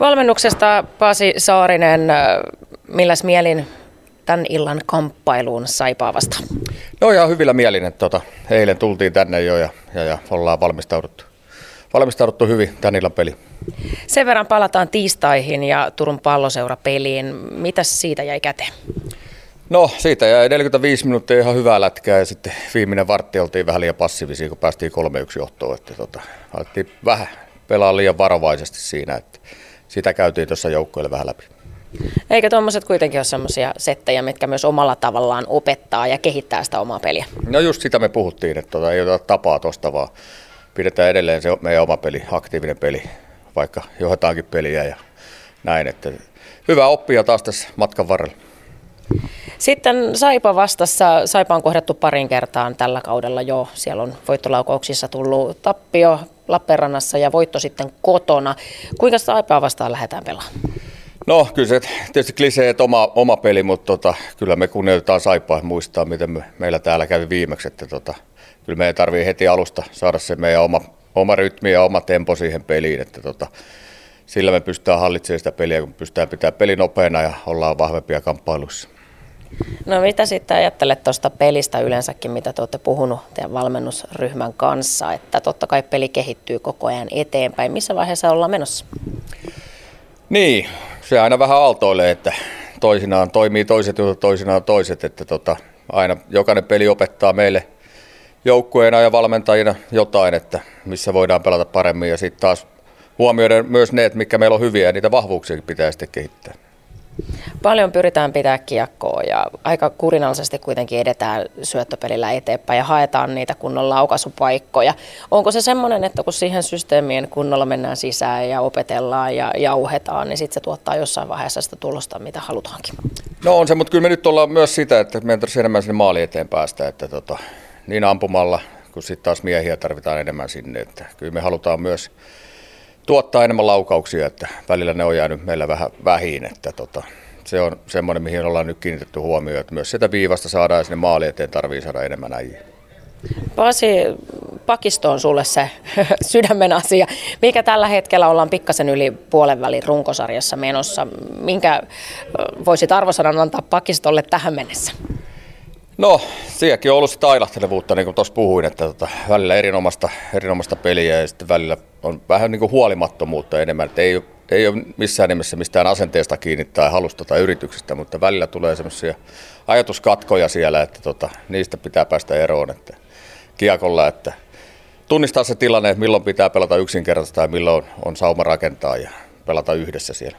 Valmennuksesta Pasi Saarinen, milläs mielin tämän illan kamppailuun Saipaa vasta? No ihan hyvillä mielin, että tota, eilen tultiin tänne jo ja, ja, ja ollaan valmistauduttu, valmistauduttu hyvin tämän illan peli. Sen verran palataan tiistaihin ja Turun palloseura peliin. Mitäs siitä jäi käteen? No siitä jäi 45 minuuttia ihan hyvää lätkää ja sitten viimeinen vartti oltiin vähän liian passiivisia, kun päästiin 3-1 johtoon. Että tota, alettiin vähän pelaa liian varovaisesti siinä, että sitä käytiin tuossa joukkueelle vähän läpi. Eikö tuommoiset kuitenkin ole sellaisia settejä, mitkä myös omalla tavallaan opettaa ja kehittää sitä omaa peliä? No just sitä me puhuttiin, että tota, ei ota tapaa tuosta, vaan pidetään edelleen se meidän oma peli, aktiivinen peli, vaikka johdetaankin peliä ja näin. Että hyvä oppia taas tässä matkan varrella. Sitten Saipa vastassa. Saipa on kohdattu parin kertaan tällä kaudella jo. Siellä on voittolaukauksissa tullut tappio Lappeenrannassa ja voitto sitten kotona. Kuinka Saipaa vastaan lähdetään pelaamaan? No kyllä se tietysti kliseet oma, oma peli, mutta tota, kyllä me kunnioitetaan Saipaa muistaa, miten me, meillä täällä kävi viimeksi. Että tota, kyllä meidän tarvii heti alusta saada se meidän oma, oma rytmi ja oma tempo siihen peliin. Että tota, sillä me pystytään hallitsemaan sitä peliä, kun pystytään pitämään peli nopeana ja ollaan vahvempia kamppailuissa. No mitä sitten ajattelet tuosta pelistä yleensäkin, mitä te olette puhunut teidän valmennusryhmän kanssa, että totta kai peli kehittyy koko ajan eteenpäin. Missä vaiheessa ollaan menossa? Niin, se aina vähän aaltoilee, että toisinaan toimii toiset ja toisinaan toiset, että tota, aina jokainen peli opettaa meille joukkueena ja valmentajina jotain, että missä voidaan pelata paremmin ja sitten taas huomioida myös ne, että mikä meillä on hyviä ja niitä vahvuuksia pitää sitten kehittää. Paljon pyritään pitää kiekkoa ja aika kurinallisesti kuitenkin edetään syöttöpelillä eteenpäin ja haetaan niitä kunnon laukaisupaikkoja. Onko se semmoinen, että kun siihen systeemien kunnolla mennään sisään ja opetellaan ja jauhetaan, niin sitten se tuottaa jossain vaiheessa sitä tulosta, mitä halutaankin? No on se, mutta kyllä me nyt ollaan myös sitä, että meidän tarvitsisi enemmän sinne maali eteen päästä, että tota, niin ampumalla kuin sitten taas miehiä tarvitaan enemmän sinne. Että kyllä me halutaan myös tuottaa enemmän laukauksia, että välillä ne on jäänyt meillä vähän vähin, että tota, se on semmoinen, mihin ollaan nyt kiinnitetty huomioon, että myös sitä viivasta saadaan sinne maali eteen tarvii saada enemmän äijä. Pasi, pakisto on sulle se sydämen asia. Mikä tällä hetkellä ollaan pikkasen yli puolen välin runkosarjassa menossa? Minkä voisit arvosanan antaa pakistolle tähän mennessä? No, sielläkin on ollut sitä ailahtelevuutta, niin kuin tuossa puhuin, että tota, välillä erinomaista, erinomaista peliä ja sitten välillä on vähän niin kuin huolimattomuutta enemmän. Että ei, ei ole missään nimessä mistään asenteesta kiinni tai halusta tai yrityksestä, mutta välillä tulee semmoisia ajatuskatkoja siellä, että tota, niistä pitää päästä eroon että kiekolla, että tunnistaa se tilanne, että milloin pitää pelata yksinkertaisesti tai milloin on sauma rakentaa ja pelata yhdessä siellä.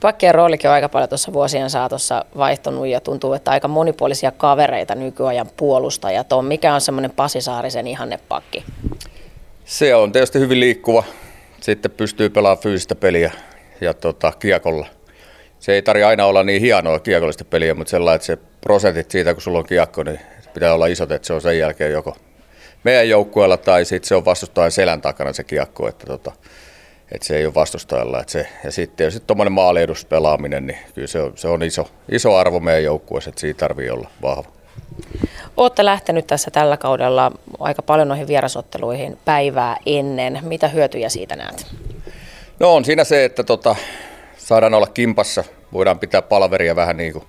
Pakkien roolikin on aika paljon tuossa vuosien saatossa vaihtunut ja tuntuu, että aika monipuolisia kavereita nykyajan puolustajat on. Mikä on semmoinen Pasi Saarisen ihannepakki? Se on tietysti hyvin liikkuva. Sitten pystyy pelaamaan fyysistä peliä ja tota, kiekolla. Se ei tarvitse aina olla niin hienoa kiekollista peliä, mutta sellainen, että se prosentit siitä, kun sulla on kiekko, niin pitää olla isot, että se on sen jälkeen joko meidän joukkueella tai sitten se on vastustajan selän takana se kiekko. Että tota, että se ei ole vastustajalla. Että se, ja sitten jos tuommoinen pelaaminen, niin kyllä se on, se on iso, iso arvo meidän joukkueessa, että siitä tarvii olla vahva. Olette lähtenyt tässä tällä kaudella aika paljon noihin vierasotteluihin päivää ennen. Mitä hyötyjä siitä näet? No on siinä se, että tota, saadaan olla kimpassa, voidaan pitää palveria vähän niin kuin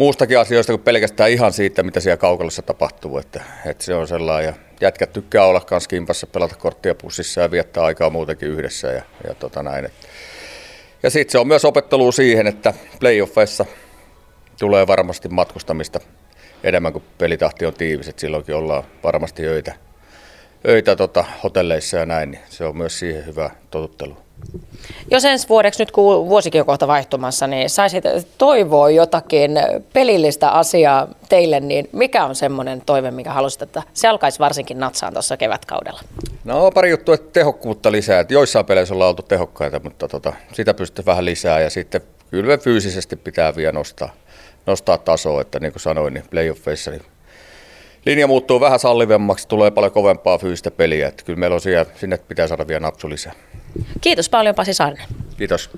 muustakin asioista kuin pelkästään ihan siitä, mitä siellä kaukalossa tapahtuu. Että, että se on sellainen. Ja jätkät tykkää olla kans kimpassa, pelata korttia pussissa ja viettää aikaa muutenkin yhdessä. Ja, ja tota näin. Ja sitten se on myös opettelu siihen, että playoffeissa tulee varmasti matkustamista enemmän kuin pelitahti on tiivis. Että silloinkin ollaan varmasti öitä, öitä tota, hotelleissa ja näin, niin se on myös siihen hyvä totuttelu. Jos ensi vuodeksi, nyt kun vuosikin on kohta vaihtumassa, niin saisit toivoa jotakin pelillistä asiaa teille, niin mikä on semmoinen toive, mikä haluaisit, että se alkaisi varsinkin natsaan tuossa kevätkaudella? No pari juttua, että tehokkuutta lisää. Että joissain peleissä ollaan oltu tehokkaita, mutta tota, sitä pystyy vähän lisää ja sitten kyllä fyysisesti pitää vielä nostaa, nostaa tasoa, että niin kuin sanoin, niin playoffeissa niin linja muuttuu vähän sallivemmaksi, tulee paljon kovempaa fyysistä peliä, että kyllä meillä on siellä, sinne pitää saada vielä napsu lisää. Kiitos paljon Pasi Saarinen. Kiitos.